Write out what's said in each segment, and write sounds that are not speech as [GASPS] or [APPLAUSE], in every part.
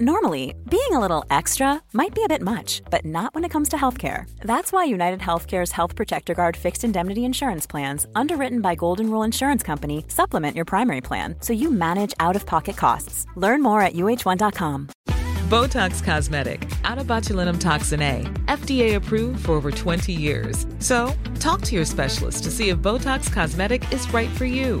Normally, being a little extra might be a bit much, but not when it comes to healthcare. That's why United Healthcare's Health Protector Guard fixed indemnity insurance plans, underwritten by Golden Rule Insurance Company, supplement your primary plan so you manage out of pocket costs. Learn more at uh1.com. Botox Cosmetic, out of botulinum toxin A, FDA approved for over 20 years. So, talk to your specialist to see if Botox Cosmetic is right for you.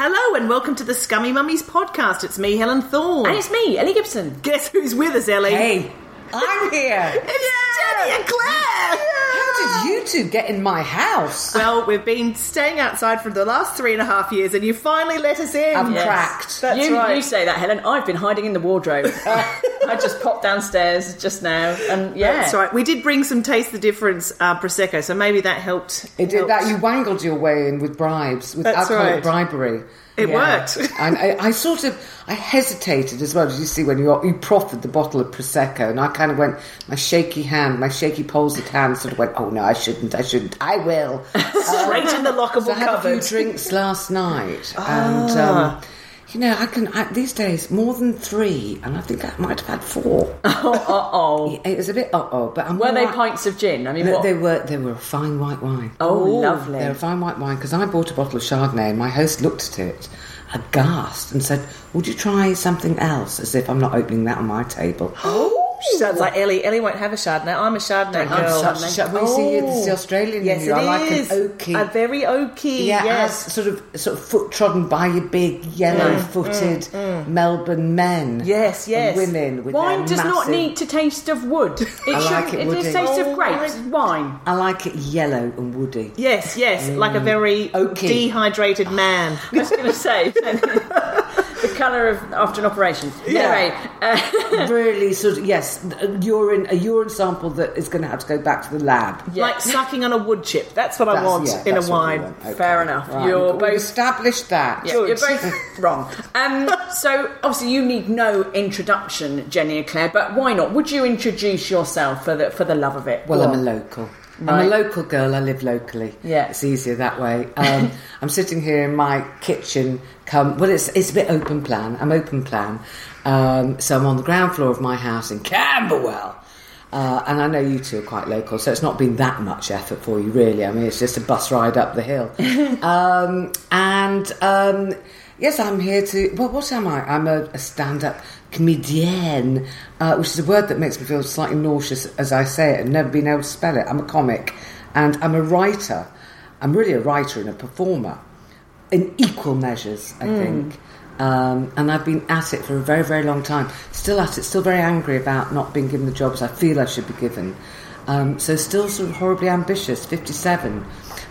Hello and welcome to the Scummy Mummies podcast. It's me, Helen Thorne. And it's me, Ellie Gibson. Guess who's with us, Ellie? Hey, I'm here. [LAUGHS] It's Jenny and Claire. How did you two get in my house? Well, we've been staying outside for the last three and a half years, and you finally let us in. I'm cracked. That's you, right. you say that, Helen. I've been hiding in the wardrobe. [LAUGHS] I just popped downstairs just now, and yeah, That's right. We did bring some taste the difference uh, prosecco, so maybe that helped. It did helped. that. You wangled your way in with bribes, with That's alcoholic right. bribery. It worked. [LAUGHS] and I, I sort of, I hesitated as well. Did you see when you you proffered the bottle of prosecco, and I kind of went, my shaky hand, my shaky palsied hand, sort of went, oh no, I shouldn't, I shouldn't, I will. [LAUGHS] Straight in the lockable So I had a few drinks last night, and um, you know, I can I, these days more than three, and I think I might have had four. [LAUGHS] uh oh. [LAUGHS] It was a bit uh oh, but I'm Were they right. pints of gin? I mean, They, what? they were they were a fine white wine. Oh, lovely. They're a fine white wine because I bought a bottle of Chardonnay and my host looked at it aghast and said, "Would you try something else?" As if I'm not opening that on my table. She sounds like Ellie. Ellie won't have a Chardonnay. I'm a Chardonnay I'm girl. such a Chard- well, you see, it's the Australian in Yes, you. it I like is. an oaky. A very oaky. yeah, yes. sort of sort of foot trodden by your big yellow-footed mm, mm, mm. Melbourne men. Mm, Yes, yes. women with Wine does not need to taste of wood. [LAUGHS] It I should. like it it woody. just tastes Oh, of grapes. Wine. I like it yellow and woody. Yes, yes, like a very Oaky. dehydrated man. [LAUGHS] I was going to say [LAUGHS] colour of after an operation. Anyway, uh, [LAUGHS] really sort of yes, a urine a urine sample that is going to have to go back to the lab. Like sucking on a wood chip. That's what I want yeah, in a that's what we wine. Okay. Fair enough. Right, You're we've both- established that. Yeah, you're both [LAUGHS] wrong. Um, so obviously you need no introduction, Jenny Eclair. But why not? Would you introduce yourself for the for the love of it? Well, Go I'm a on. local. I'm a local girl. I live locally. Yeah. it's easier that way. Um, [LAUGHS] I'm sitting here in my kitchen. Come, well, it's it's a bit open plan. I'm open plan. Um, so I'm on the ground floor of my house in Camberwell. Uh, and I know you two are quite local, so it's not been that much effort for you, really. I mean, it's just a bus ride up the hill. [LAUGHS] um, and um, yes, I'm here to. Well, what am I? I'm a, a stand up comedienne, uh, which is a word that makes me feel slightly nauseous as I say it and never been able to spell it. I'm a comic and I'm a writer. I'm really a writer and a performer in equal measures, I think. Um, and I've been at it for a very, very long time. Still at it, still very angry about not being given the jobs I feel I should be given. Um, so still sort of horribly ambitious, 57.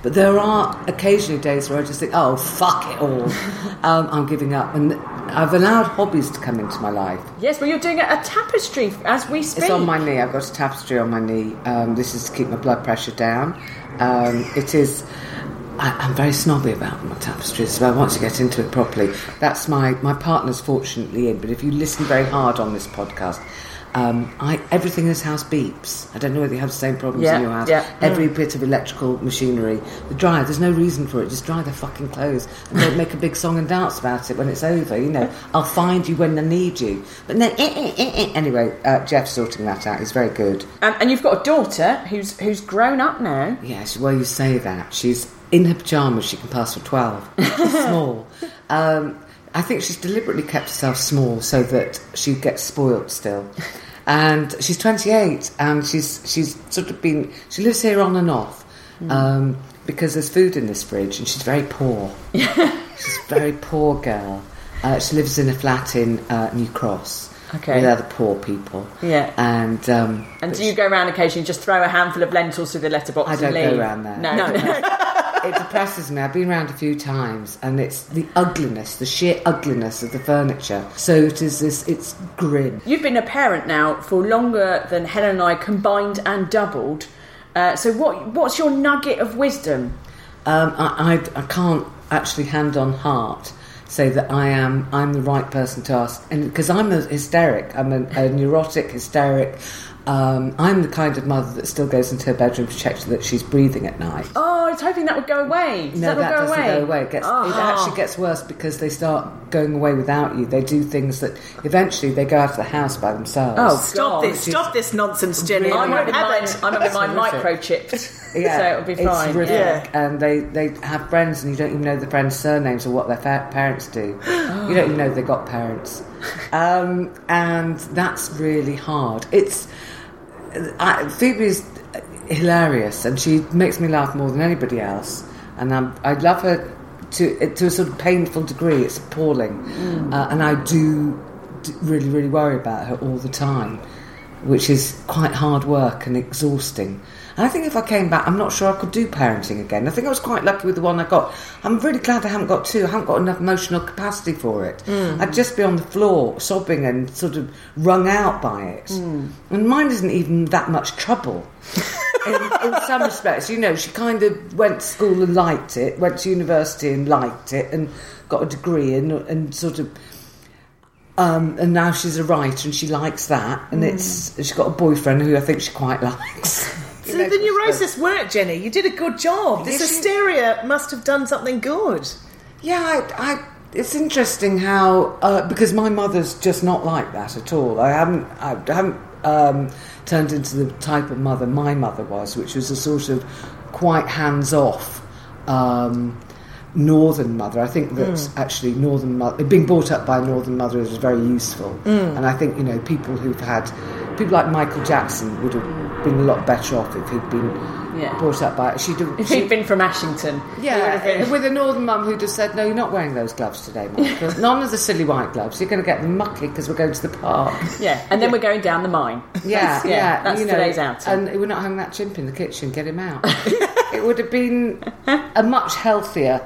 But there are occasionally days where I just think, oh, fuck it all. [LAUGHS] um, I'm giving up. And I've allowed hobbies to come into my life. Yes, but you're doing a, a tapestry as we speak. It's on my knee. I've got a tapestry on my knee. Um, this is to keep my blood pressure down. Um, it is. I, I'm very snobby about my tapestries, so I want to get into it properly. That's my my partner's fortunately in, but if you listen very hard on this podcast. Um, I, everything in this house beeps. I don't know whether you have the same problems Yeah, in your house. yeah. Every bit of electrical machinery, the dryer. There's no reason for it. Just dry the fucking clothes and don't make a big song and dance about it when it's over. You know, [LAUGHS] I'll find you when I need you. But no, eh, eh, eh, eh. anyway, uh, Jeff's sorting that out. He's very good. Um, and you've got a daughter who's who's grown up now. Yes, well, you say that. She's in her pyjamas, she can pass for 12. [LAUGHS] She's small. Um, I think she's deliberately kept herself small so that she gets spoilt still. [LAUGHS] And she's 28 and she's she's sort of been, she lives here on and off um, because there's food in this fridge and she's very poor. [LAUGHS] she's a very poor girl. Uh, she lives in a flat in uh, New Cross Okay. with other poor people. Yeah. And, um, And do you go around occasionally, just throw a handful of lentils through the letterbox I don't go round there. No, No. It depresses me. I've been around a few times, and it's the ugliness, the sheer ugliness of the furniture. So it is this. It's grim. You've been a parent now for longer than Helen and I combined and doubled. Uh, so what what's your nugget of wisdom? Um, I, I, I can't actually hand on heart say that I am I'm the right person to ask, and because I'm a hysteric, I'm a, a neurotic hysteric. Um, I'm the kind of mother that still goes into her bedroom to check that she's breathing at night. Oh, I was hoping that would go away. Does no, that, that, go doesn't away? go away. It, gets, Oh. it actually gets worse because they start going away without you. They do things that eventually they go out of the house by themselves. Oh, Stop God. this! Stop this nonsense, Jenny. I'm I having won't mine. I'm having mine microchipped, [LAUGHS] Yeah, so it'll be it's fine. horrific. Yeah. And they, they have friends, and you don't even know the friends' surnames or what their fa- parents do. [GASPS] you don't even know they got parents, um, and that's really hard. It's I, Phoebe is hilarious, and she makes me laugh more than anybody else. And I'm, I love her to to a sort of painful degree. It's appalling, uh, and I do, d really really worry about her all the time, which is quite hard work and exhausting. And I think if I came back, I'm not sure I could do parenting again. I think I was quite lucky with the one I got. I'm really glad I haven't got two. I haven't got enough emotional capacity for it. Mm. I'd just be on the floor sobbing and sort of wrung out by it. Mm. And mine isn't even that much trouble. [LAUGHS] in, in some respects, you know, she kind of went to school and liked it, went to university and liked it, and got a degree and, and sort of um, and now she's a writer and she likes that, and mm. it's she's got a boyfriend who I think she quite [LAUGHS] likes. You So know, the neurosis worked, Jenny. You did a good job. This Yes, you- hysteria must have done something good. Yeah, I, I, it's interesting how uh, because my mother's just not like that at all. I haven't, I haven't um, turned into the type of mother my mother was, which was a sort of quite hands-off. Um, Northern mother, I think that actually northern mother, being brought up by a northern mother is very useful, and I think you know people who've had people like Michael Jackson would have been a lot better off if he'd been Yeah. brought up by. She'd have, If she- he'd been from Ashington, he would have yeah, with a northern mum who just said, "No, you're not wearing those gloves today, Michael. [LAUGHS] None of the silly white gloves. You're going to get them mucky because we're going to the park." yeah, and then we're going down the mine. [LAUGHS] Yeah, That's- yeah, that's you know, today's outing. And we're not having that chimp in the kitchen. Get him out. [LAUGHS] it would have been a much healthier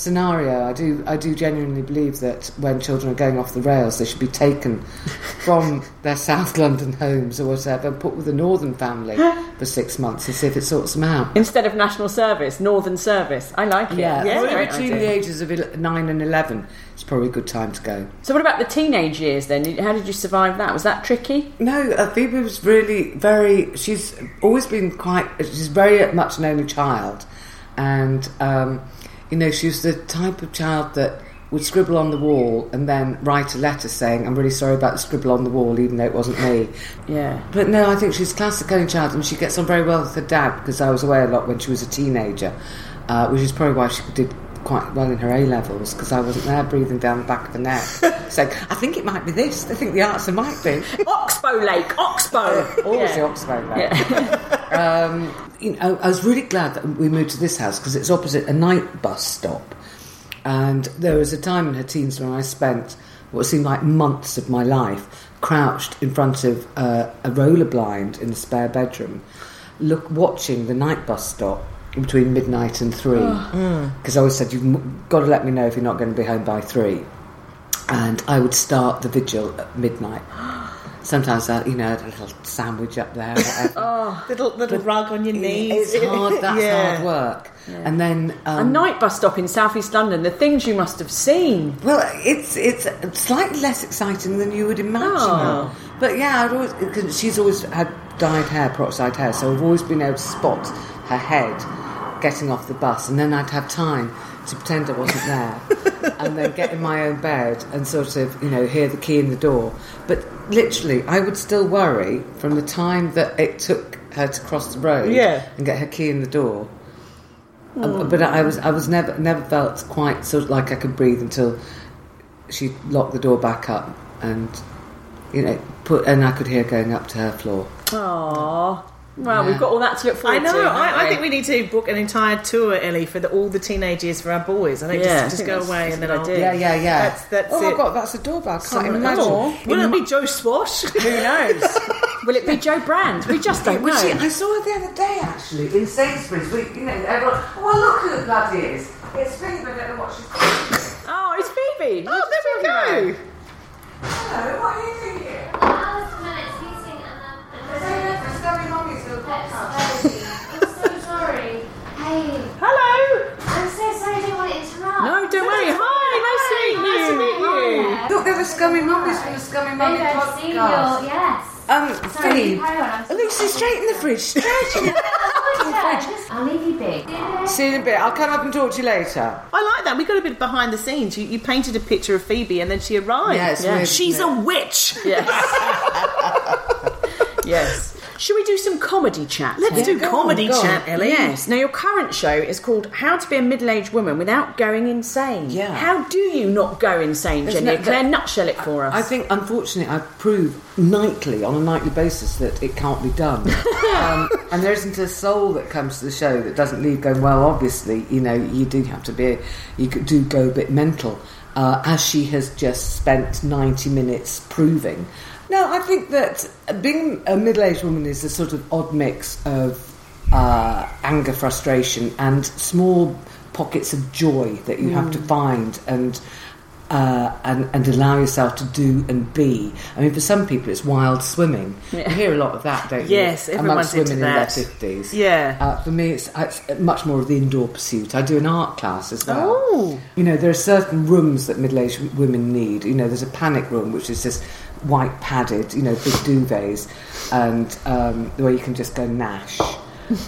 scenario. I do, I do genuinely believe that when children are going off the rails, they should be taken [LAUGHS] from their South London homes or whatever, and put with a northern family for six months and see if it sorts them out. Instead of national service, northern service. I like it. Yeah, well, between idea. the ages of nine and eleven, it's probably a good time to go. So, what about the teenage years then? How did you survive that? Was that tricky? No, uh, Phoebe was really very. She's always been quite. She's very much an only child, and um, you know she was the type of child that would scribble on the wall and then write a letter saying, "I'm really sorry about the scribble on the wall," even though it wasn't me. Yeah. But no, I think she's a classic only child, and she gets on very well with her dad because I was away a lot when she was a teenager, uh, which is probably why she did quite well in her A levels because I wasn't there breathing down the back of the neck, [LAUGHS] saying, "I think it might be this. I think the answer might be." [LAUGHS] Oxbow Lake, Oxbow. Always Yeah. the Oxbow Lake. [LAUGHS] um, you know, I was really glad that we moved to this house because it's opposite a night bus stop. And there was a time in her teens when I spent what seemed like months of my life crouched in front of uh, a roller blind in the spare bedroom, look watching the night bus stop between midnight and three. Because I always said you've got to let me know if you're not going to be home by three. And I would start the vigil at midnight. [GASPS] [GASPS] Sometimes I, you know, a little sandwich up there. Whatever. [LAUGHS] Little little rug on your knees. It's hard. That's [LAUGHS] Yeah. hard work. And then A um, night bus stop in southeast London. The things you must have seen. Well, it's it's slightly less exciting than you would imagine. Oh. But yeah, I'd always cause she's always had dyed hair, peroxide hair, so I've always been able to spot her head getting off the bus, and then I'd have time to pretend I wasn't there, [LAUGHS] and then get in my own bed and sort of you know hear the key in the door. But literally, I would still worry from the time that it took her to cross the road Yeah. and get her key in the door. Um, but I was I was never never felt quite sort of like I could breathe until she locked the door back up and you know put and I could hear going up to her floor. Aww. Well, Yeah. we've got all that to look I forward know. to. I, I think we need to book an entire tour, Ellie, for the, all the teenage years for our boys. I think Yeah, I just, just think go away and then I'll. idea. Yeah, yeah, yeah. That's- that's oh my it. god, that's a doorbell. I can't Some- imagine. Oh. Will it be Joe Swash? [LAUGHS] Who knows? Will it be Jo Brand? We just don't Well, she, know. I saw her the other day actually in Sainsbury's. We, you know, everyone, oh look who the bloody is. It's Phoebe, I don't know what she's called. Oh, it's Phoebe. Oh, there we go. Hello, what are you doing only for Scummy Mummies to the podcast. I'm so [LAUGHS] sorry. Hey, Hello. I'm so sorry. I didn't want to interrupt. No, don't worry. Hi, nice to meet you. Nice to meet you. Look, there were Scummy Mummies from the Scummy Mummy Maybe I've seen your podcast. yes. Um, Sorry, Phoebe. you carry on. I'm so Lucy, straight in the fridge, straight in the [LAUGHS] Just- I'll leave you be. See you in a bit. I'll come up and talk to you later. I like that. We got a bit behind the scenes. You, you painted a picture of Phoebe, and then she arrived. Yeah, it's weird, She's isn't a witch. Yes. [LAUGHS] yes. Should we do some comedy chat? Let's do comedy on. chat, Ellie. Yes. Now, your current show is called How to Be a Middle Aged Woman Without Going Insane. Yeah. How do you not go insane, There's Jenny? no- Claire, nutshell it for us. I think, unfortunately, I prove nightly, on a nightly basis, that it can't be done. [LAUGHS] um, and there isn't a soul that comes to the show that doesn't leave going, well, obviously, you know, you do have to be, you do go a bit mental, uh, as she has just spent 90 minutes proving. No, I think that being a middle aged woman is a sort of odd mix of uh, anger, frustration, and small pockets of joy that you have to find. And uh, and and allow yourself to do and be. I mean, for some people, it's wild swimming. You hear a lot of that, don't you? Yes, everyone's amongst women into in their fifties. Yeah. Uh, for me, it's, it's much more of the indoor pursuit. I do an art class as well. Oh. You know, there are certain rooms that middle-aged women need. You know, there's a panic room, which is just white padded, you know, big duvets, and um, where you can just go nash.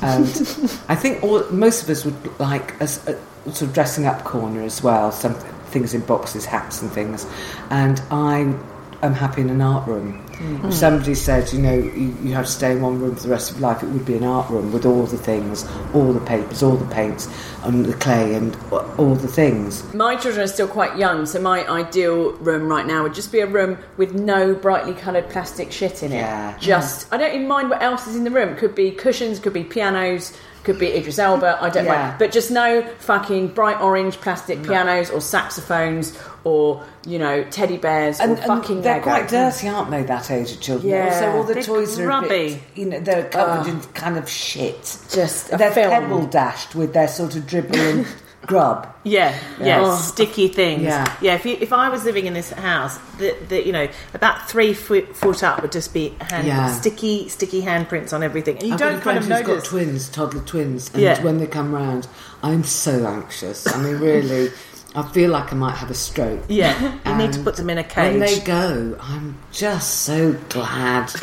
And [LAUGHS] I think all, most of us would like a sort of dressing up corner as well, some things in boxes, hats and things. And I am happy in an art room. Mm. If somebody said, you know, you, you have to stay in one room for the rest of your life, it would be an art room with all the things, all the papers, all the paints, and the clay, and all the things. My children are still quite young, so my ideal room right now would just be a room with no brightly coloured plastic shit in it. Yeah. Just, I don't even mind what else is in the room. Could be cushions, could be pianos, could be Idris Elba. I don't Yeah. mind, but just no fucking bright orange plastic pianos or saxophones or you know teddy bears And, or fucking and they're Lego. quite dirty, aren't they? That age of children. Yeah. so all the They're toys are a grubby. bit, you know, they're covered ah. in kind of shit. Just a they're film. pebble dashed with their sort of dribble and [LAUGHS] grub. Yeah, yeah, Oh. sticky things. Yeah. yeah. If you, if I was living in this house, the, the you know about three foot, foot up would just be hand, Yeah. sticky sticky handprints on everything, and you I've don't kind of notice. got twins, toddler twins, and Yeah. when they come round, I'm so anxious. I mean, really, I feel like I might have a stroke. Yeah, you need to put them in a cage. When they go, I'm just so glad. [LAUGHS]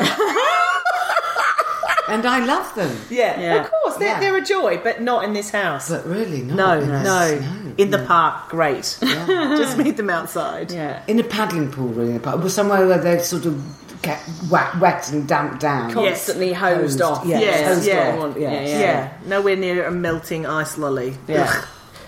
and I love them. Yeah, Yeah. of course, they're, Yeah. they're a joy, but not in this house. But really, not no, in no, this- in the park, great. [LAUGHS] Just meet them outside. yeah. in a paddling pool, really, Park, but somewhere where they're sort of get wet, wet and damp down. Constantly hosed, Hosed, off. yes, Yes, hosed yeah. off, Yeah, yes. yeah. Yeah, nowhere near a melting ice lolly. Yeah.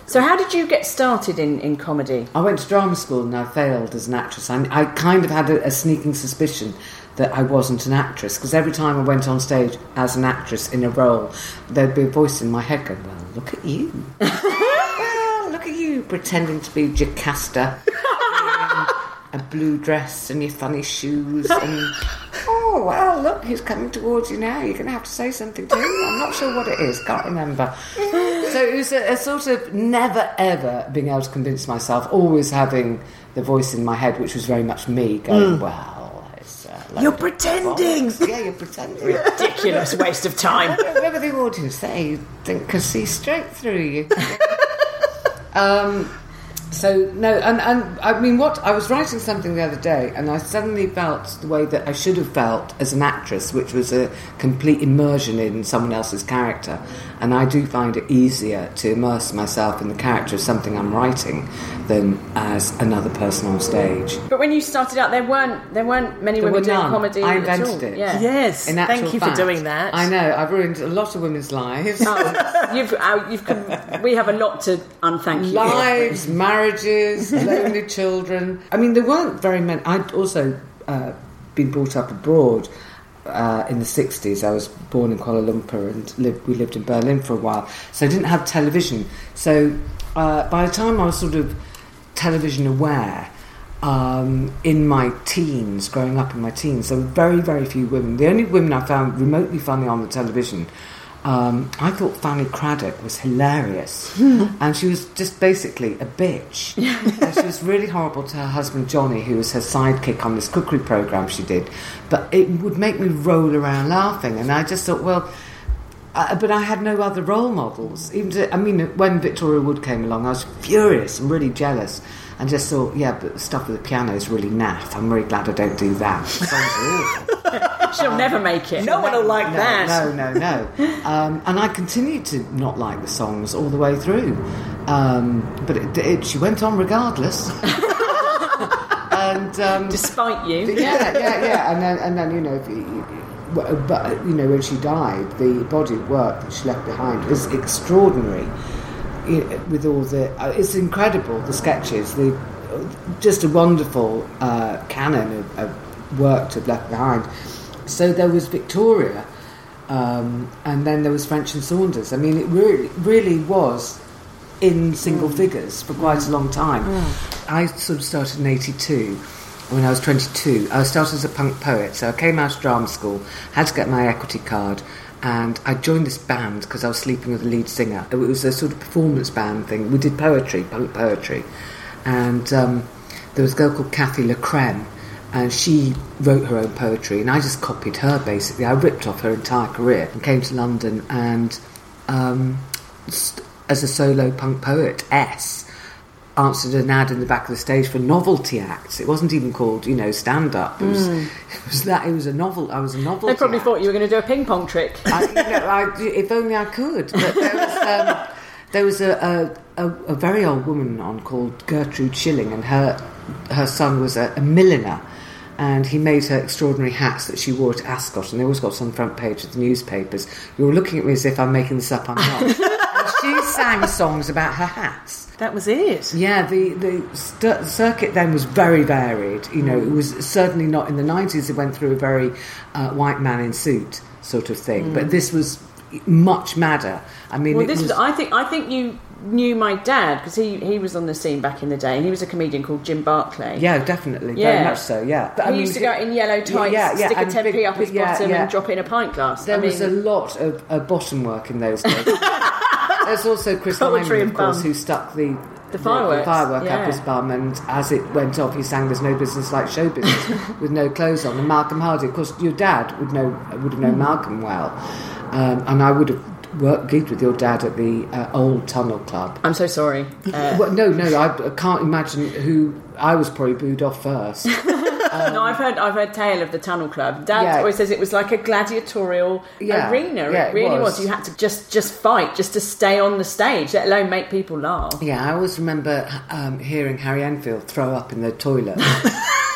So, how did you get started in, in comedy? I went to drama school and I failed as an actress. I, I kind of had a, a sneaking suspicion that I wasn't an actress because every time I went on stage as an actress in a role, there'd be a voice in my head going, "Well, look at you, well, [LAUGHS] look at you pretending to be Jocasta, [LAUGHS] a blue dress and your funny shoes and." [LAUGHS] Oh well, look, he's coming towards you now. You're going to have to say something to him. I'm not sure what it is. Can't remember. So it was a, a sort of never ever being able to convince myself, always having the voice in my head, which was very much me going, mm. well, Uh, You're pretending. bollocks." Yeah, you're pretending. Ridiculous waste of time. [LAUGHS] Whatever the audience say, you think can see straight through you. [LAUGHS] um, so no, and, and I mean, what I was writing something the other day, and I suddenly felt the way that I should have felt as an actress, which was a complete immersion in someone else's character. And I do find it easier to immerse myself in the character of something I'm writing than as another person on stage. But when you started out, there weren't there weren't many There women were doing comedy. I at invented all. it. Yeah. Yes, In thank actual you for doing that. I know I've ruined a lot of women's lives. Oh, you've, uh, you've we have a lot to unthank you. lives, marriages, [LAUGHS] lonely children. I mean, there weren't very many. I'd also uh, been brought up abroad uh, in the 60s. I was born in Kuala Lumpur and lived, we lived in Berlin for a while. So I didn't have television. So uh, by the time I was sort of television aware, um, in my teens, growing up in my teens, there were very, very few women. The only women I found remotely funny on the television, um, I thought Fanny Cradock was hilarious. and she was just basically a bitch. [LAUGHS] she was really horrible to her husband Johnny, who was her sidekick on this cookery programme she did. But it would make me roll around laughing. And I just thought, well, uh, but I had no other role models. Even to, I mean, when Victoria Wood came along, I was furious and really jealous, and just thought, yeah, but the stuff with the piano is really naff. I'm really glad I don't do that. [LAUGHS] The songs are awful. She'll never make it. No one will like no, that. No, no, no. Um, and I continued to not like the songs all the way through, um, but it, it, she went on regardless. [LAUGHS] and um, Despite you. yeah, yeah, yeah. And then, and then you know, if you- but but, you know, when she died, the body of work that she left behind was extraordinary. You know, With all the, uh, it's incredible the sketches, the just a wonderful uh, canon of, of work to have left behind. So there was Victoria, um, and then there was French and Saunders. I mean, it really, really was in single figures for quite a long time. I sort of started in '82 when I was 22. I started as a punk poet, so I came out of drama school, had to get my equity card, and I joined this band because I was sleeping with the lead singer. It was a sort of performance band thing. We did poetry, punk poetry, and um, there was a girl called Kathy Lecreme, and she wrote her own poetry, and I just copied her basically. I ripped off her entire career and came to London and. Um, as a solo punk poet, S answered an ad in the back of the stage for novelty acts. It wasn't even called, you know, stand up. It was, [LAUGHS] it was that. It was a novel. I was a novelty. They probably act. thought you were going to do a ping pong trick. I, you know, I, if only I could. But there was, um, there was a, a, a, very old woman on called Gertrude Shilling, and her her son was a, a milliner. And he made her extraordinary hats that she wore to Ascot, and they always got on the front page of the newspapers. You're looking at me as if I'm making this up. I'm not. [LAUGHS] and she sang songs about her hats. That was it. Yeah, the the st- circuit then was very varied. You know, it was certainly not in the nineties. It went through a very uh, white man in suit sort of thing, but this was much madder. I mean, Well, it this was, was, I think I think you knew my dad because he, he was on the scene back in the day. He was a comedian called Jim Barclay. yeah, definitely, Yeah. very much so. Yeah, But, he used to go out in yellow tights, yeah, yeah, stick a and 10p big- up his bottom and drop in a pint glass. There I mean, was a lot of uh, bottom work in those days. [LAUGHS] There's also Chris Poetry Lynam, of course, bum. who stuck the The fireworks, firework yeah. up his bum, and as it went off, he sang "There's no business like show business" [LAUGHS] with no clothes on. And Malcolm Hardee, of course, your dad would know would have known Malcolm well, um, and I would have worked gigged with your dad at the uh, old Tunnel Club. I'm so sorry. Uh, [LAUGHS] well, no, no, I, I can't imagine who I was probably booed off first. [LAUGHS] no, I've heard I've heard tale of the Tunnel Club. Dad Yeah. always says it was like a gladiatorial Yeah. arena. Yeah, it it really was. was. You had to just just fight just to stay on the stage, let alone make people laugh. Yeah, I always remember um, hearing Harry Enfield throw up in the toilet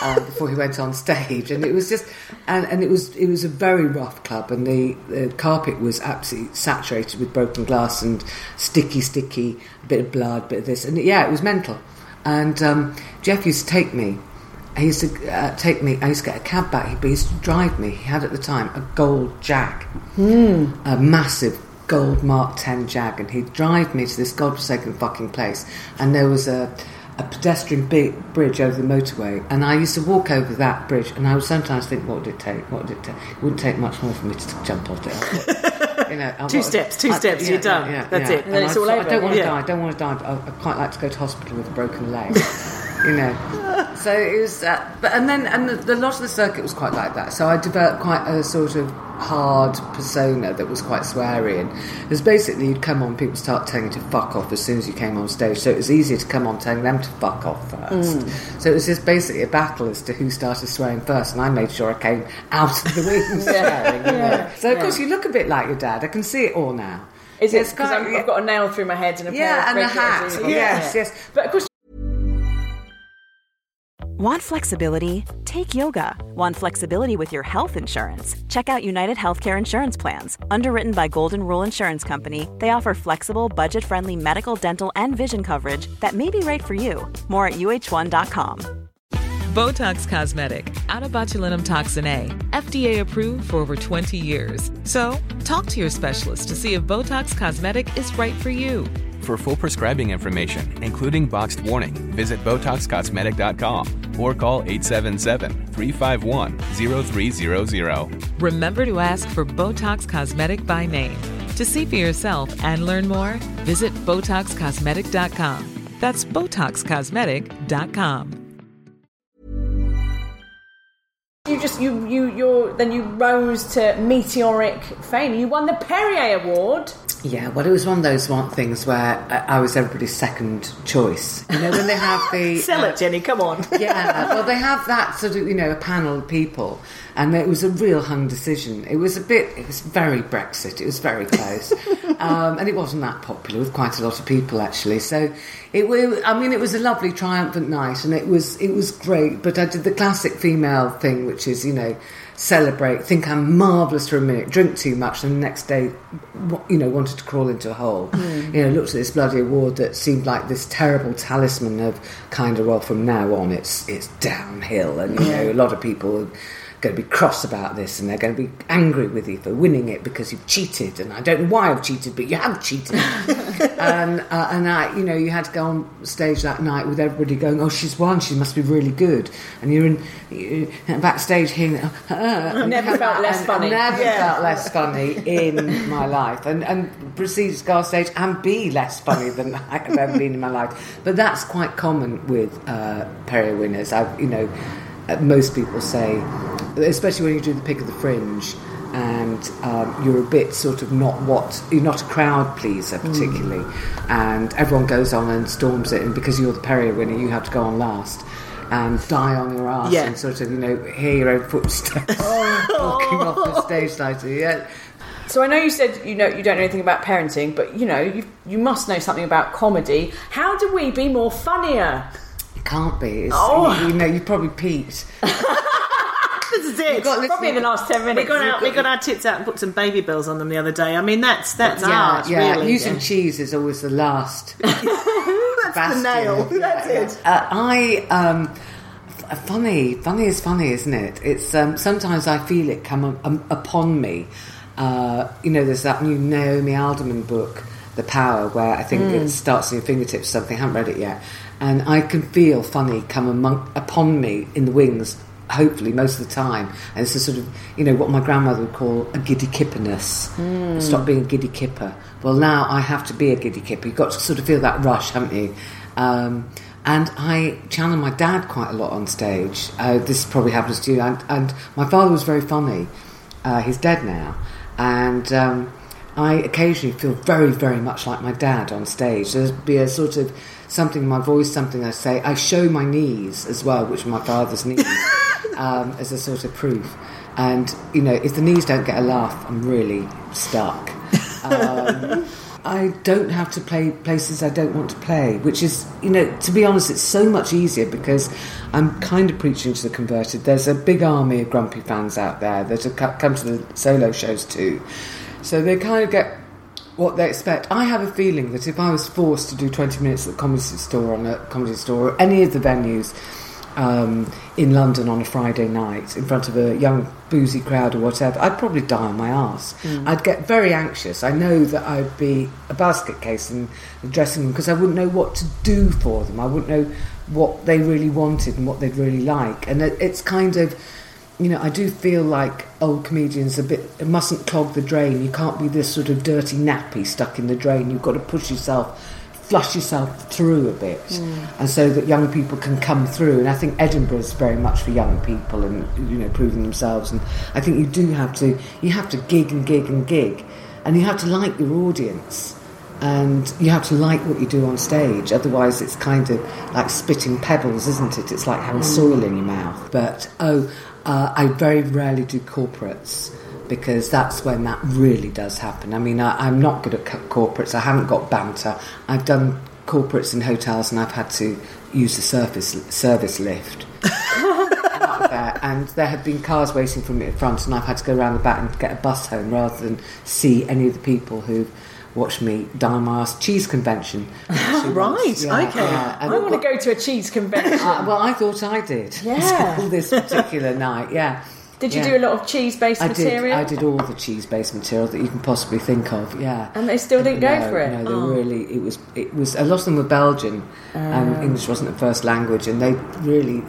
uh, [LAUGHS] before he went on stage, and it was just, and, and it was it was a very rough club, and the, the carpet was absolutely saturated with broken glass and sticky, sticky, a bit of blood, bit of this, and yeah, it was mental. And um, Jeff used to take me. He used to uh, take me. I used to get a cab back, he used to drive me. He had at the time a gold Jag, a massive gold Mark 10 Jag, and he'd drive me to this godforsaken fucking place. And there was a, a pedestrian bi- bridge over the motorway, and I used to walk over that bridge, and I would sometimes think, what would it take? What would it take? It wouldn't take much more for me to jump off it. [LAUGHS] You know, Two steps, two steps, you're done. That's it. And then I it's all over. I don't want to Yeah. die. I don't want to die. I, I quite like to go to hospital with a broken leg. you know. [LAUGHS] So it was, uh, but and then and the, the lot of the circuit was quite like that. So I developed quite a sort of hard persona that was quite sweary, and it was basically you'd come on, people start telling you to fuck off as soon as you came on stage. So it was easier to come on telling them to fuck off first. Mm. So it was just basically a battle as to who started swearing first, and I made sure I came out of the [LAUGHS] wings swearing. you know. So of course you look a bit like your dad. I can see it all now. Is it because quite- I've got a nail through my head and a Yeah, pair of and a hat. Yes, yes. But of course, Want flexibility? Take yoga. Want flexibility with your health insurance? Check out United Healthcare Insurance Plans. Underwritten by Golden Rule Insurance Company, they offer flexible, budget friendly medical, dental, and vision coverage that may be right for you. More at uh1.com. Botox Cosmetic, out of botulinum toxin A, FDA approved for over 20 years. So, talk to your specialist to see if Botox Cosmetic is right for you. For full prescribing information, including boxed warning, visit BotoxCosmetic.com or call 877 351 0300. Remember to ask for Botox Cosmetic by name. To see for yourself and learn more, visit BotoxCosmetic.com. That's BotoxCosmetic.com. You just you you you're then you rose to meteoric fame. You won the Perrier Award. Yeah, well, it was one of those one things where I I was everybody's second choice. You know, when they have the [LAUGHS] Sell uh, it, Jenny. Come on. [LAUGHS] yeah, well, they have that sort of, you know, a panel of people, and it was a real hung decision. It was a bit, it was very Brexit, it was very close, [LAUGHS] um, and it wasn't that popular with quite a lot of people actually. So, it was, I mean, it was a lovely, triumphant night, and it was, it was great. But I did the classic female thing, which is, you know, celebrate, think I'm marvellous for a minute, drink too much, and the next day, you know, wanted to crawl into a hole. Hmm. You know, looked at this bloody award that seemed like this terrible talisman of kind of, well, from now on, it's it's downhill, and you know, a lot of people. Going to be cross about this, and they're going to be angry with you for winning it because you've cheated, and I don't know why I've cheated, but you have cheated. [LAUGHS] and uh, and I, you know, you had to go on stage that night with everybody going, "Oh, she's won. She must be really good." And you're in you backstage hearing, uh, and Never felt less and- funny. Never Yeah. felt less funny in my life, and and proceeded to go on stage and be less funny than [LAUGHS] I have ever been in my life. But that's quite common with uh, Perrier winners. I, you know, uh, most people say, especially when you do the pick of the fringe. And um, you're a bit sort of not what you're not a crowd pleaser particularly, and everyone goes on and storms it, and because you're the Perrier winner, you have to go on last and die on your ass Yeah. and sort of you know hear your own footsteps [LAUGHS] [LAUGHS] walking off the stage like yeah. So I know you said you know you don't know anything about parenting, but you know you you must know something about comedy. How do we be more funnier? It can't be. It's, Oh. you, you know, you probably peaked. [LAUGHS] this is it. got Probably in the last ten we minutes. got out. We got our tits out and put some Babybels on them the other day. I mean, that's that's yeah, art, yeah. really. Using cheese is always the last. [LAUGHS] that's the nail. Yeah, That's yeah. it. Uh, I um, funny, funny is funny, isn't it? It's um, sometimes I feel it come um, um, upon me. Uh, you know, there's that new Naomi Alderman book, The Power, where I think Hmm. it starts in your fingertips. Something I haven't read it yet, and I can feel funny come among, upon me in the wings. Hopefully, most of the time, and it's a sort of you know what my grandmother would call a giddy kipperness. Stop being a giddy kipper. Well, now I have to be a giddy kipper. You've got to sort of feel that rush, haven't you? Um, and I channel my dad quite a lot on stage. Uh, this probably happens to you. And, and my father was very funny. Uh, he's dead now, and um, I occasionally feel very, very much like my dad on stage. There'll be a sort of something in my voice, something I say. I show my knees as well, which are my father's knees, [LAUGHS] um, as a sort of proof. And you know, if the knees don't get a laugh, I'm really stuck. Um, [LAUGHS] I don't have to play places I don't want to play, which is, you know, to be honest, it's so much easier because I'm kind of preaching to the converted. There's a big army of grumpy fans out there that have come to the solo shows too. So they kind of get what they expect. I have a feeling that if I was forced to do 20 minutes at the comedy store on a comedy store or any of the venues um, in London on a Friday night in front of a young boozy crowd or whatever, I'd probably die on my arse. I'd get very anxious. I know that I'd be a basket case in the dressing room because I wouldn't know what to do for them. I wouldn't know what they really wanted and what they'd really like. And it, it's kind of you know, I do feel like old comedians a bit it mustn't clog the drain. You can't be this sort of dirty nappy stuck in the drain. You've got to push yourself, flush yourself through a bit, mm. and so that young people can come through. And I think Edinburgh is very much for young people and you know proving themselves. And I think you do have to you have to gig and gig and gig, and you have to like your audience and you have to like what you do on stage otherwise it's kind of like spitting pebbles isn't it it's like having mm. soil in your mouth but oh uh, i very rarely do corporates because that's when that really does happen. I mean I, i'm not good at co- corporates. I haven't got banter. I've done corporates in hotels and i've had to use the surface service lift. [LAUGHS] There, and there have been cars waiting for me at front, and I've had to go around the back and get a bus home rather than see any of the people who watched me die my ass cheese convention. [LAUGHS] Right. Yeah, okay. yeah, I want to go to a cheese convention. uh, well, I thought I did. [LAUGHS] Yeah. this particular night, yeah. Did you Yeah. do a lot of cheese-based I did. material? I did all the cheese-based material that you can possibly think of. Yeah, And they still didn't go for it? No, they Oh. really. It was. It was. A lot of them were Belgian, Oh. and English wasn't the first language, and they really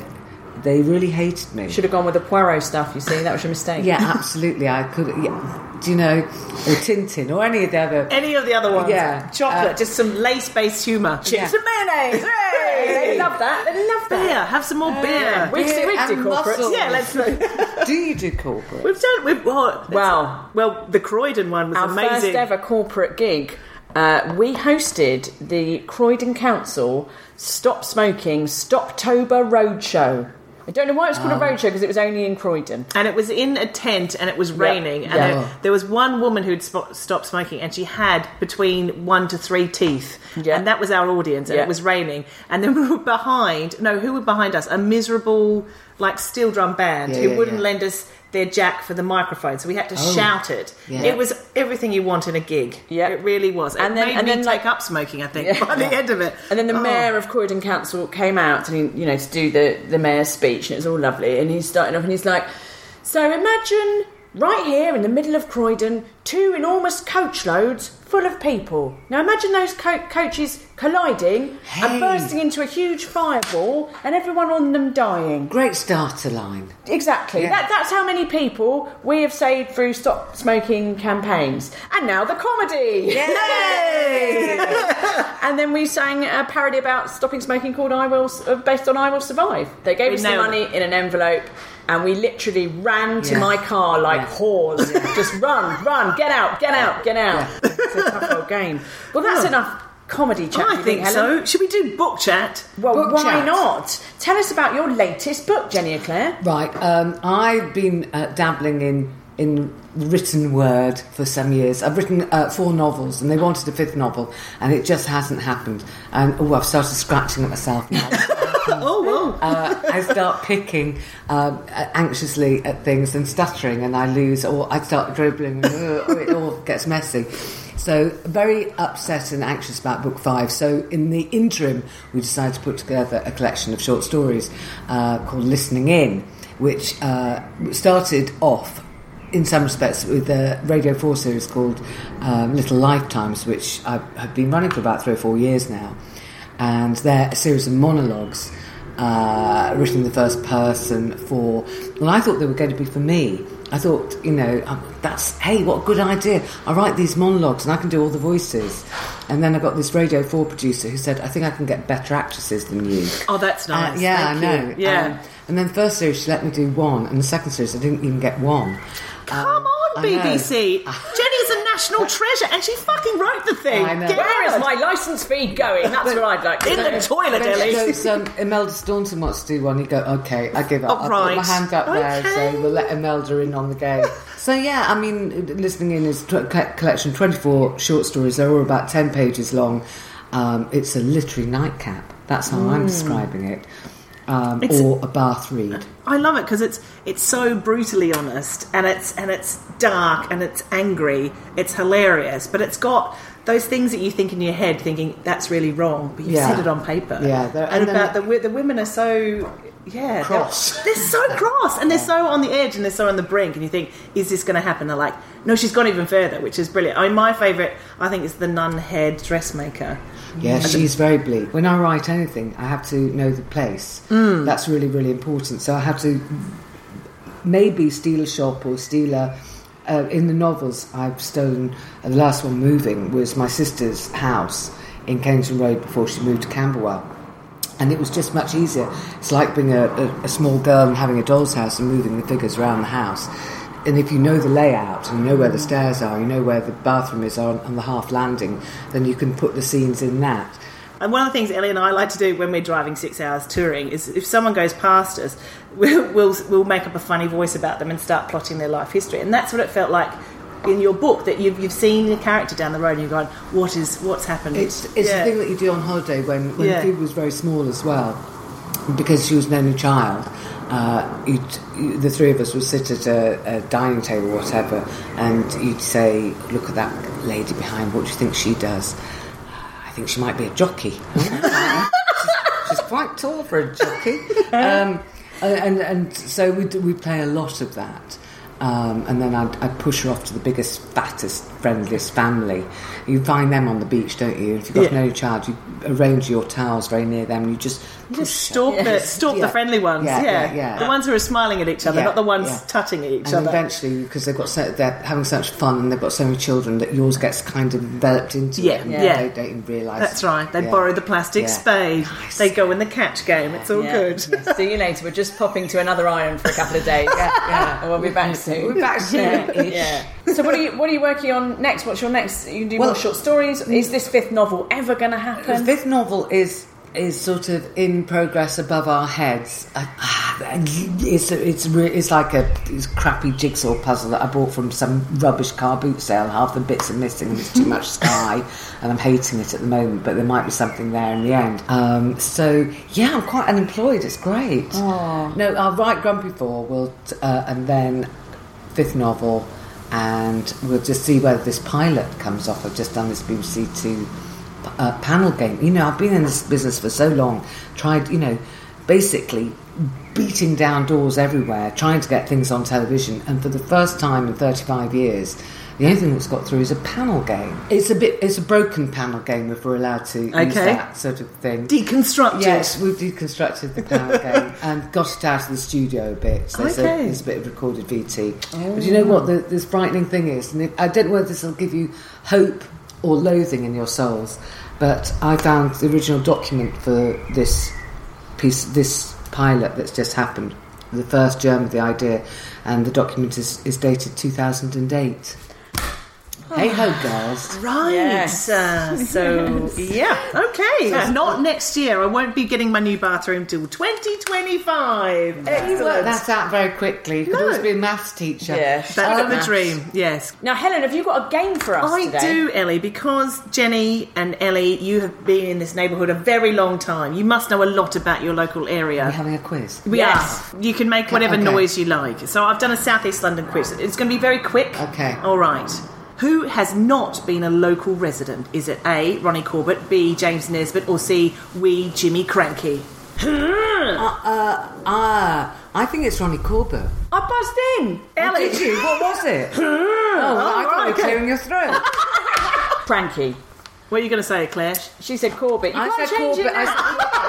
they really hated me. Should have gone with the Poirot stuff. You see, that was your mistake. Yeah, absolutely. I could. Yeah. Do you know, or Tintin, or any of the other. Any of the other ones? Yeah. chocolate, Uh, just some lace-based humour. Yeah. Chips and mayonnaise. Hey! They love that. They love that. Beer. Have some more beer. We Beer we do muscle. Yeah, let's. [LAUGHS] Do you do corporate? We've done. We've well, Well. well, the Croydon one was Our amazing. first ever corporate gig. Uh, we hosted the Croydon Council Stop Smoking Stoptober Roadshow. I don't know why it's called a um, roadshow because it was only in Croydon. and it was in a tent and it was raining and yeah. there, there was one woman who'd sp- stopped smoking and she had between one to three teeth Yeah. and that was our audience and it was raining and then [LAUGHS] we were behind no who were behind us a miserable like steel drum band Yeah, who yeah, wouldn't yeah. lend us their jack for the microphone so we had to Oh. shout it Yeah. it was everything you want in a gig Yeah. it really was it And then- made and me then, take like- up smoking I think Yeah. by the end of it And then the Oh. mayor of Croydon Council came out to you know to do the the mayor's speech, and it was all lovely. And he's starting off, and he's like, "So imagine right here in the middle of Croydon, two enormous coach loads full of people. Now imagine those co- coaches colliding Hey. and bursting into a huge fireball, and everyone on them dying. Great starter line. Exactly. Yeah. That, that's how many people we have saved through stop smoking campaigns. And now the comedy. Yay! [LAUGHS] and then we sang a parody about stopping smoking called "I Will," based on "I Will Survive." They gave We us the money in an envelope. And we literally ran to Yeah. my car like Yeah. whores. Just run, run, get out, get out, get out. It's a tough old game. Well, that's Oh. enough comedy chat. I think Helen? so should we do book chat Well, Book why chat. not? Tell us about your latest book, Jenny Eclair. Right. Um, I've been uh, dabbling in in written word for some years. I've written uh, four novels, and they wanted a fifth novel, and it just hasn't happened. And oh, I've started scratching at myself now. [LAUGHS] [LAUGHS] oh well uh, I start picking um, anxiously at things and stuttering, and I lose, or I start dribbling, and uh, it all gets messy. So, very upset and anxious about book five. So, in the interim, we decided to put together a collection of short stories uh, called Listening In, which uh, started off in some respects with a Radio 4 series called um, Little Lifetimes, which I have been running for about three or four years now. And they're a series of monologues uh, written in the first person for. Well, I thought they were going to be for me. I thought, you know, um, that's, hey, what a good idea. I write these monologues and I can do all the voices. And then I got this Radio 4 producer who said, I think I can get better actresses than you. oh that's nice Uh, yeah, Thank I you. know. yeah Um, and then the first series she let me do one, and the second series I didn't even get one. Come Um, on, I. BBC. Jenny is a national [LAUGHS] treasure, and she fucking wrote the thing. I know. Where is my licence fee going? That's what I'd like to in the toilet, Ellie? goes, um, [LAUGHS] Imelda Staunton wants to do one. You go, okay, I give up. Oh, I'll put my hand up there, Okay. so we'll let Imelda in on the game. [LAUGHS] so yeah, I mean, listening in is co- collection twenty four short stories. They're all about ten pages long. Um, it's a literary nightcap. That's how I'm describing it. Um, or a bath read. I love it because it's it's so brutally honest, and it's and it's dark, and it's angry, it's hilarious, but it's got those things that you think in your head, thinking that's really wrong, but you Yeah. said it on paper. Yeah, and, and about the the women are so. Yeah, they're- [LAUGHS] They're, so cross, and they're so on the edge, and they're so on the brink, and you think, is this going to happen? They're like, no, she's gone even further, which is brilliant. I mean, my favourite, I think, is the Nunhead dressmaker. Yeah, she's very bleak. When I write anything, I have to know the place. Mm. That's really, really important. So I have to maybe steal a shop or steal a. Uh, in the novels, I've stolen. Uh, the last one, Moving, was my sister's house in Kennington Road before she moved to Camberwell. And it was just much easier. It's like being a, a, a small girl and having a doll's house and moving the figures around the house. And if you know the layout and you know where the stairs are, you know where the bathroom is on, on the half landing, then you can put the scenes in that. And one of the things Ellie and I like to do when we're driving six hours touring is if someone goes past us, we'll, we'll, we'll make up a funny voice about them and start plotting their life history. And that's what it felt like in your book that you've, you've seen the character down the road and you're going, what is what's happened? It's, it's Yeah. the thing that you do on holiday when, when Yeah. Phoebe was very small as well, because she was an only child. Uh, you'd, you, the three of us would sit at a, a dining table, or whatever, and you'd say, "Look at that lady behind. What do you think she does? I think she might be a jockey. [LAUGHS] she's, she's quite tall for a jockey." [LAUGHS] Um, and, and so we we play a lot of that. Um, and then I'd, I'd push her off to the biggest, fattest friendliest family. You find them on the beach, don't you? If you've got Yeah. no child, you arrange your towels very near them. You just Just stalk the Yes. stalk Yeah. the friendly ones. Yeah, Yeah, yeah, yeah. The ones who are smiling at each other, Yeah, not the ones yeah. tutting at each and other. eventually, because they've got so they're having so much fun and they've got so many children, that yours gets kind of enveloped into Yeah, it. and yeah. They don't even realise. That's right. They Yeah. borrow the plastic Yeah. spade. Oh, nice. They go in the catch game. It's all Yeah. good. See you later. We're just popping to another island for a couple of days. [LAUGHS] yeah. And we'll be back soon. We'll be back soon. Yeah. So what are you what are you working on next? What's your next? You do Well- more short stories. Is this fifth novel ever going to happen? The fifth novel is is sort of in progress above our heads. It's it's it's like a it's crappy jigsaw puzzle that I bought from some rubbish car boot sale. Half the bits are missing, and it's too much sky, [LAUGHS] and I'm hating it at the moment. But there might be something there in the end. Um, so yeah, I'm quite unemployed. It's great. No, I'll write Grumpy Four. Will uh, and then fifth novel, and we'll just see whether this pilot comes off. I've just done this BBC Two uh, panel game. You know, I've been in this business for so long, tried, you know, basically beating down doors everywhere, trying to get things on television, and for the first time in 35 years, the only thing that's got through is a panel game. It's a bit, it's a broken panel game if we're allowed to use that sort of thing. Deconstructed. Yes, we've deconstructed the panel [LAUGHS] game and got it out of the studio a bit. So there's, a, Okay. there's a bit of recorded VT. But you oh. know what? The, this frightening thing is, and if, I don't know whether this will give you hope or loathing in your souls, but I found the original document for this piece, this pilot that's just happened, the first germ of the idea, and the document is, is dated 2008. Hey ho, girls. Right. Yes. Uh, so yeah. Okay. Not next year. I won't be getting my new bathroom till 2025. You worked Excellent. that out very quickly. You could No. always be a maths teacher. Yes. Back Um, of the dream. Yes. Now, Helen, have you got a game for us I today? do, Ellie, because Jenny and Ellie, you have been in this neighbourhood a very long time. You must know a lot about your local area. We're having a quiz. We Yes. are. You can make whatever Okay. noise you like. So I've done a South East London quiz. It's going to be very quick. Okay. All right. Who has not been a local resident? Is it A. Ronnie Corbett, B. James Nesbitt, or C. Wee Jimmy Krankie? Ah, I think it's Ronnie Corbett. I buzzed in. Oh, Ellie. Did you? What was it? [LAUGHS] Hmm. oh, well, I thought you were clearing your throat. [LAUGHS] Krankie. What are you going to say, Claire? She said Corbett. You I can't said change Corbett. it now.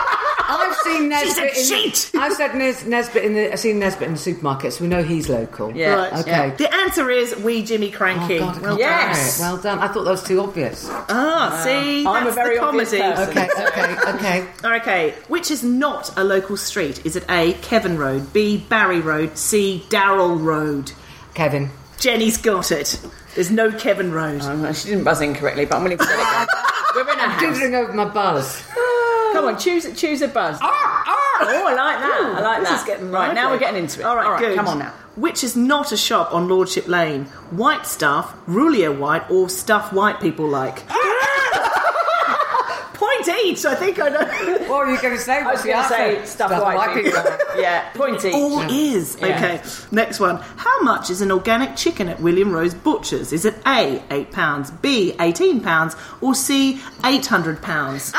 I, I've seen [LAUGHS] Nesbitt. said in, sheet. I've said Nes, Nesbitt in the. I've seen Nesbitt in the supermarket, so we know he's local. Yeah. Right. Okay. The answer is Wee Jimmy Oh Krankie. God, well can't done. Yes. Well done. I thought that was too obvious. Ah, see, I'm a very the obvious comedy. person. Okay, okay, okay. [LAUGHS] Okay, which is not a local street? Is it A. Kevin Road, B. Barry Road, C. Darrell Road? Kevin. Jenny's got it. There's no Kevin Road. Oh, she didn't buzz in correctly, but I'm willing to let it go. [LAUGHS] We're in a house. Dithering over my buzz. Come on, choose choose a buzz. Ah, ah. Oh, I like that. I like that. This that. is getting right now, we're getting into it. All right, good. Come on now. Which is not a shop on Lordship Lane? White stuff, Rullier white, or stuff white people like? Ah! Point each. I think I know. What are you going to say? I was going to say stuff, white, people. [LAUGHS] yeah, pointy. All is Yeah. okay. Next one. How much is an organic chicken at William Rose Butchers? Is it A eight pounds, B eighteen pounds, or C eight hundred pounds?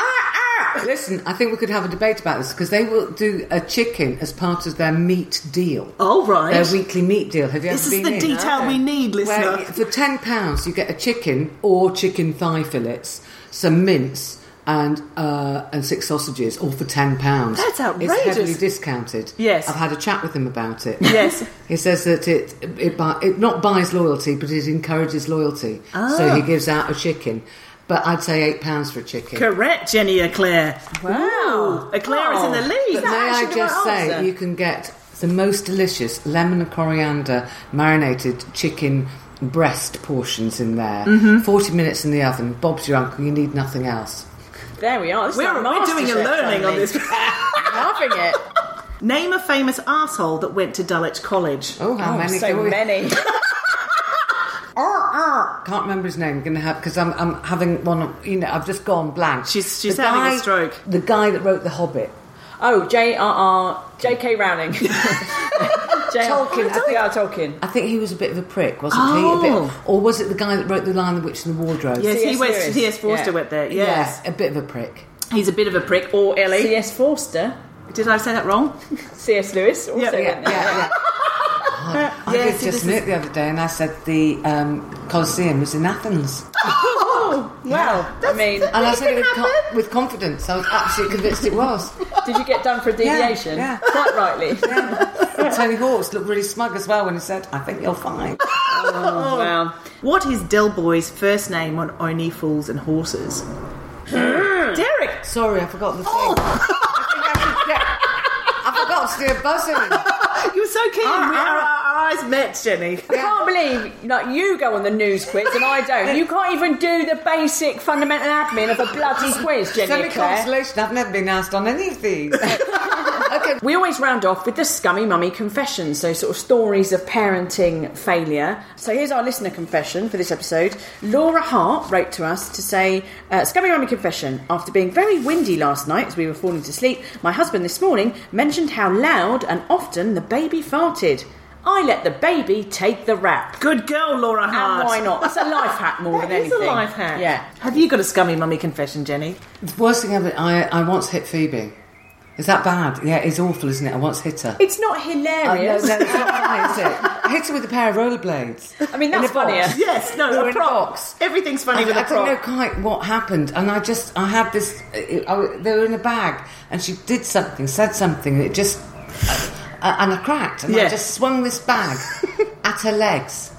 Listen, I think we could have a debate about this because they will do a chicken as part of their meat deal. All right. Their weekly meat deal. Have you This ever is been the in? detail we need, listener. Where for ten pounds you get a chicken or chicken thigh fillets, some mince, and uh, and six sausages, all for ten pounds. That's outrageous. It's heavily discounted. Yes. I've had a chat with him about it. Yes. [LAUGHS] he says that it it, buy, it not buys loyalty, but it encourages loyalty. So Ah. he gives out a chicken, but I'd say eight pounds for a chicken. Correct, Jenny Eclair. Wow. Ooh, Eclair is in the lead. But may I just say, answer? you can get the most delicious lemon and coriander marinated chicken breast portions in there. Mm-hmm. 40 minutes in the oven. Bob's your uncle, you need nothing else. There we are. This is We're, like we're doing a learning on this. [LAUGHS] Loving it. Name a famous asshole that went to Dulwich College. Oh, how Oh, many so can we- many. [LAUGHS] Can't remember his name. Going to have because I'm, I'm having one. You know, I've just gone blank. She's- she's The having a guy- stroke. The guy that wrote The Hobbit. Oh, J.R.R. J.K. Rowling. [LAUGHS] Tolkien, I think- J.R. Tolkien. I think he was a bit of a prick, wasn't he? A Oh. bit, or was it the guy that wrote The Lion, the Witch, and the Wardrobe? Yes, he went. C.S. Forster Yeah. went there. Yes, Yeah, a bit of a prick. he's a bit of a prick. Or Ellie. C.S. Forster. Did I say that wrong? [LAUGHS] C.S. Lewis. Also Yeah, Yeah, yeah, yeah. I Yeah, did see, just this admit the other day, and I said the um, Colosseum was in Athens. Well, I mean, And I said it with, co- with confidence. I was absolutely convinced it was. did you get done for a deviation? yeah. Quite rightly. [LAUGHS] And Tony Hawks looked really smug as well when he said, I think you'll find. Oh, wow. What is Del Boy's first name on Only Fools and Horses? Derek! Sorry, I forgot the thing. I think I should get. I forgot to do a buzzing. [LAUGHS] You were so keen. Ah, We- our, ah. our eyes met, Jenny. I can't believe like you go on the news quiz and I don't. You can't even do the basic fundamental admin of a bloody quiz, Jenny Semi Claire. consolation. I've never been asked on any [LAUGHS] of these. okay. We always round off with the scummy mummy confession, so sort of stories of parenting failure. So here's our listener confession for this episode. Laura Hart wrote to us to say, uh, "Scummy mummy confession. After being very windy last night as we were falling to sleep, my husband this morning mentioned how loud and often the baby farted. I let the baby take the rap." Good girl, Laura Hart. And why not? That's a life hack more than That is anything. a life hack. Yeah. Have you got a scummy mummy confession, Jenny? The worst thing ever, I, I once hit Phoebe. Is that bad? Yeah, it's awful, isn't it? I once hit her. It's not Oh, no, hilarious. no, it's not funny, is it? I hit her with a pair of rollerblades. I mean, that's a box. funnier. Yes, no, We were a in a prop. box. Everything's funny I, with a I didn't know quite what happened, and I just I had this. I, I- they were in a bag, and she did something, said something, and it just uh, and I cracked, and Yeah. I just swung this bag [LAUGHS] at her legs,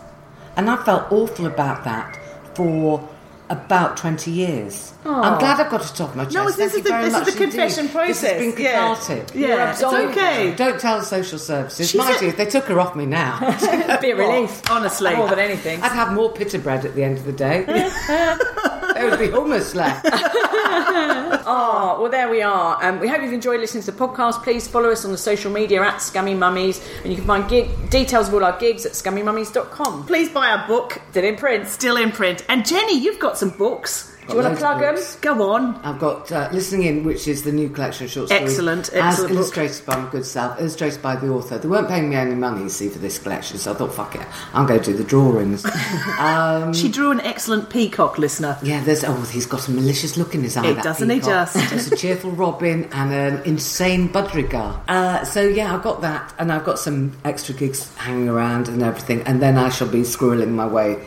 and I felt awful about that for about twenty years. I'm glad I've got it off my chest. No, this Thank is the- this is the confession indeed. This has been process. Yeah. cathartic. Yeah, it's okay. Don't tell the social services. She Mind said- you, they took her off me now, It'd [LAUGHS] Be a relief. Honestly. More than [LAUGHS] anything. I'd have more pita bread at the end of the day. [LAUGHS] there would be hummus left. [LAUGHS] Oh, well, there we are. Um, we hope you've enjoyed listening to the podcast. Please follow us on the social media at Scummy Mummies, and you can find gig- details of all our gigs at scummymummies.com. Please buy our book, Still in print. still in print. And Jenny, you've got some books. Do you want to plug them? Go on. I've got uh, Listening In, which is the new collection of short stories. Excellent, As excellent book. illustrated by my good self, illustrated by the author. They weren't paying me any money, you see, for this collection, so I thought, fuck it, I'm going to do the drawings. [LAUGHS] um, She drew an excellent peacock listener. yeah, there's, oh, he's got a malicious look in his eye. It doesn't he just? [LAUGHS] There's a cheerful robin and an insane budgerigar. Uh, so, yeah, I've got that, and I've got some extra gigs hanging around and everything, and then I shall be squirreling my way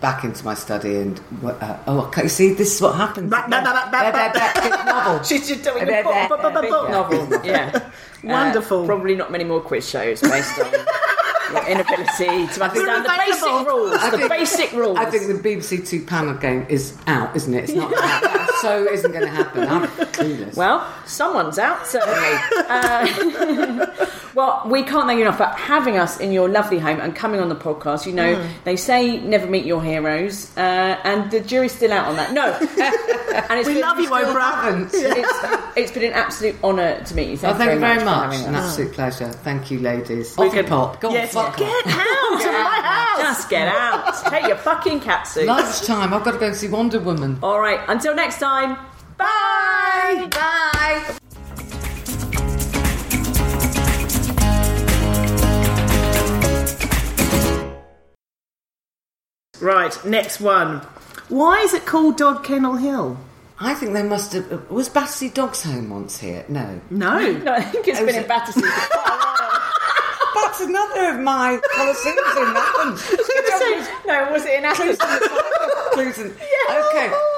back into my study and uh, oh okay, you see this is what happens novel [LAUGHS] She's just doing a book, ba- book, book, ba- book, ba- book. Novel, yeah. [LAUGHS] Wonderful. Uh, probably not many more quiz shows based on [LAUGHS] your inability to understand the basic rules. I The think- basic rules. I think the BBC Two panel game is out, isn't it? It's not. that so isn't going to happen. I'm clueless. Well, someone's out, certainly. uh, [LAUGHS] well, we can't thank you enough for having us in your lovely home and coming on the podcast. You know, Mm. they say never meet your heroes, uh, and the jury's still out on that. No. [LAUGHS] and it's We been, love you, Oprah. haven't. [LAUGHS] It's, it's been an absolute honour to meet you. Oh, Thank, thank you very for much. having An absolute pleasure. Thank you, ladies. Off gonna- pop. Go on, Yes, fuck get off. out of my house. Just get out. Take your fucking catsuit. Lunchtime. I've got to go and see Wonder Woman. All right. Until next time. Bye. Bye. Right, next one. Why is it called Dog Kennel Hill? I think they must have. Was Battersea Dogs Home once here? No. No. [LAUGHS] No, I think it's been in? Battersea for quite a while. [LAUGHS] That's another of my coliseums in Athens. No, was it in Athens? Clues [LAUGHS] Okay.